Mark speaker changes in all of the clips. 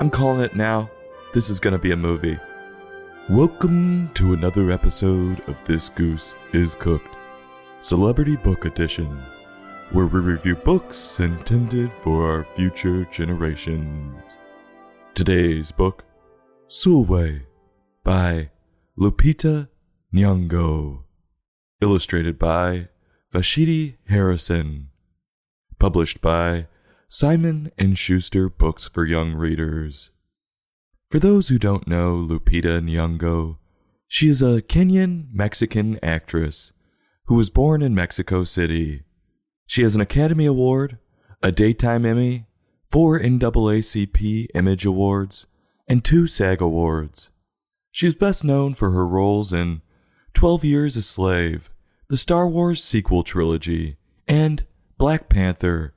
Speaker 1: I'm calling it now. This is gonna be a movie. Welcome to another episode of This Goose is Cooked, Celebrity Book Edition, where we review books intended for our future generations. Today's book, Sulwe, by Lupita Nyong'o, illustrated by Vashti Harrison, published by Simon and Schuster Books for Young Readers. For those who don't know Lupita Nyong'o, she is a Kenyan Mexican actress who was born in Mexico City. She has an Academy Award, a Daytime Emmy, four NAACP Image Awards, and two SAG Awards. She is best known for her roles in 12 Years a Slave, the Star Wars sequel trilogy, and Black Panther.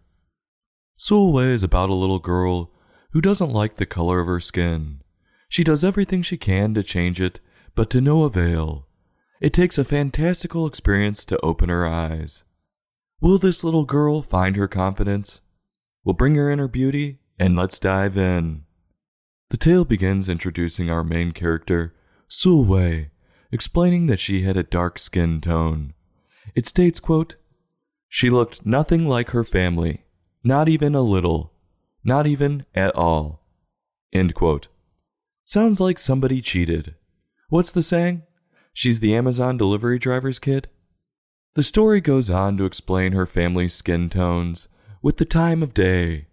Speaker 1: Sulwe is about a little girl who doesn't like the color of her skin. She does everything she can to change it, but to no avail. It takes a fantastical experience to open her eyes. Will this little girl find her confidence? We'll bring her inner beauty, and let's dive in. The tale begins introducing our main character, Sulwe, explaining that she had a dark skin tone. It states, quote, She looked nothing like her family, not even a little, not even at all. End quote. Sounds like somebody cheated. What's the saying? She's the Amazon delivery driver's kid? The story goes on to explain her family's skin tones with the time of day.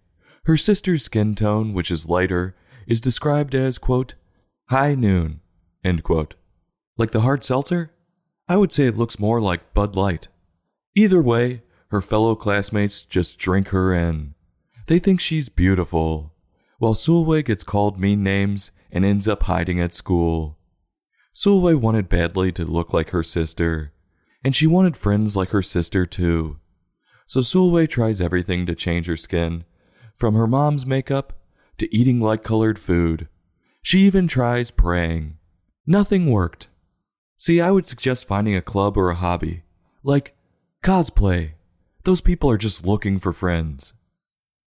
Speaker 1: Her sister's skin tone, which is lighter, is described as, quote, high noon, end quote. Like the hard seltzer? I would say it looks more like Bud Light. Either way, her fellow classmates just drink her in. They think she's beautiful, while Sulwe gets called mean names and ends up hiding at school. Sulwe wanted badly to look like her sister, and she wanted friends like her sister too. So Sulwe tries everything to change her skin, from her mom's makeup to eating light colored food. She even tries praying. Nothing worked. See, I would suggest finding a club or a hobby, like cosplay. Those people are just looking for friends.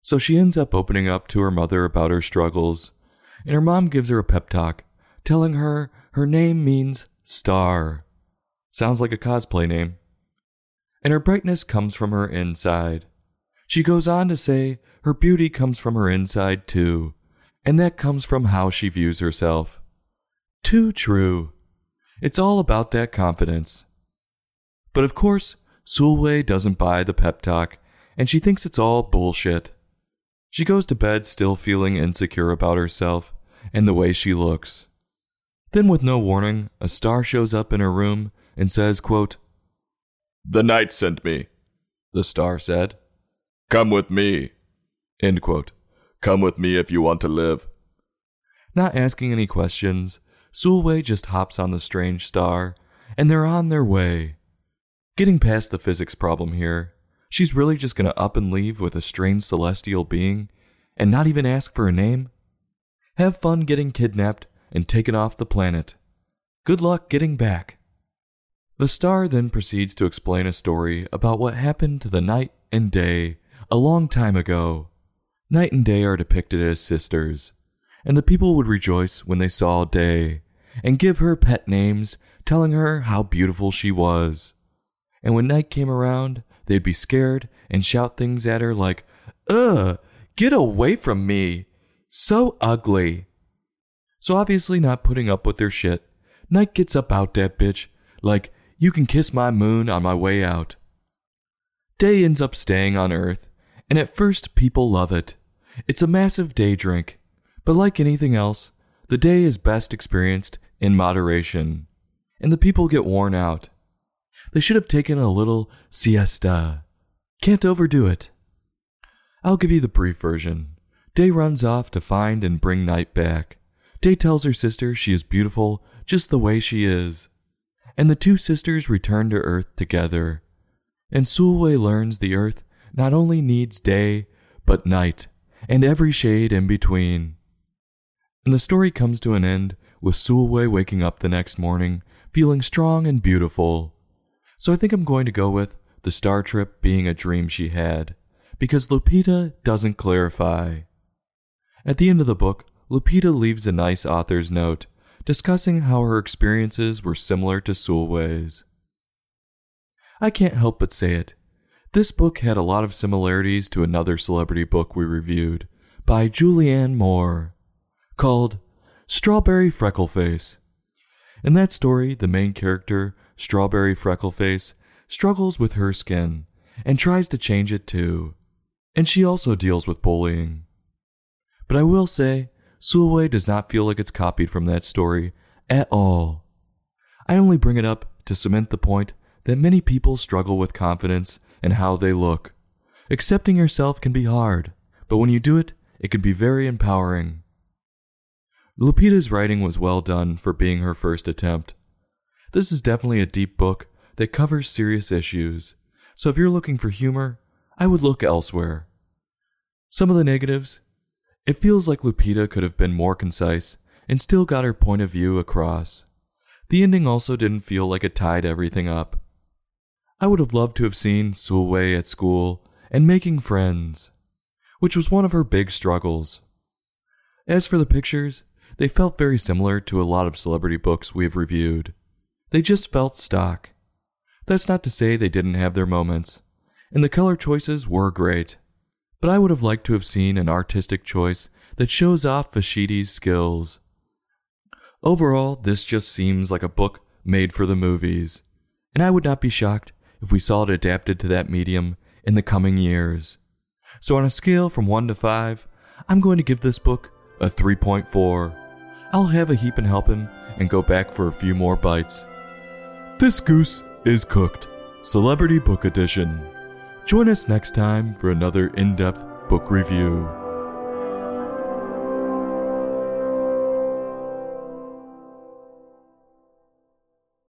Speaker 1: So she ends up opening up to her mother about her struggles, and her mom gives her a pep talk, telling her her name means star. Sounds like a cosplay name. And her brightness comes from her inside. She goes on to say her beauty comes from her inside too, and that comes from how she views herself. Too true. It's all about that confidence. But of course, Sulwe doesn't buy the pep talk, and she thinks it's all bullshit. She goes to bed still feeling insecure about herself and the way she looks. Then, with no warning, a star shows up in her room and says, quote,
Speaker 2: The night sent me,
Speaker 1: the star said.
Speaker 2: Come with me. End quote. Come with me if you want to live.
Speaker 1: Not asking any questions, Sulwe just hops on the strange star, and they're on their way. Getting past the physics problem here, she's really just gonna up and leave with a strange celestial being and not even ask for a name? Have fun getting kidnapped and taken off the planet. Good luck getting back. The star then proceeds to explain a story about what happened to the night and day a long time ago. Night and day are depicted as sisters, and the people would rejoice when they saw Day and give her pet names, telling her how beautiful she was and when night came around, they'd be scared and shout things at her like, Ugh, get away from me! So ugly! So obviously not putting up with their shit, Night gets up out that bitch, like, you can kiss my moon on my way out. Day ends up staying on Earth, and at first people love it. It's a massive day drink, but like anything else, the day is best experienced in moderation, and the people get worn out. They should have taken a little siesta. Can't overdo it. I'll give you the brief version. Day runs off to find and bring Night back. Day tells her sister she is beautiful just the way she is. And the two sisters return to Earth together. And Sulwe learns the Earth not only needs day, but night, and every shade in between. And the story comes to an end with Sulwe waking up the next morning feeling strong and beautiful. So I think I'm going to go with the star trip being a dream she had, because Lupita doesn't clarify. At the end of the book, Lupita leaves a nice author's note discussing how her experiences were similar to Sulwe's. I can't help but say it. This book had a lot of similarities to another celebrity book we reviewed by Julianne Moore called Strawberry Freckleface. In that story, the main character, Strawberry Freckleface, struggles with her skin and tries to change it too. And she also deals with bullying. But I will say, Sulwe does not feel like it's copied from that story at all. I only bring it up to cement the point that many people struggle with confidence and how they look. Accepting yourself can be hard, but when you do it, it can be very empowering. Lupita's writing was well done for being her first attempt. This is definitely a deep book that covers serious issues, so if you're looking for humor, I would look elsewhere. Some of the negatives it feels like Lupita could have been more concise and still got her point of view across. The ending also didn't feel like it tied everything up. I would have loved to have seen Sulwe at school and making friends, which was one of her big struggles. As for the pictures, they felt very similar to a lot of celebrity books we have reviewed. They just felt stock. That's not to say they didn't have their moments, and the color choices were great but I would have liked to have seen an artistic choice that shows off Vashti's skills. Overall, this just seems like a book made for the movies, and I would not be shocked if we saw it adapted to that medium in the coming years. So, on a scale from 1 to 5, I'm going to give this book a 3.4. I'll have a heap and helping and go back for a few more bites. This goose is cooked. Celebrity Book Edition. Join us next time for another in depth book review.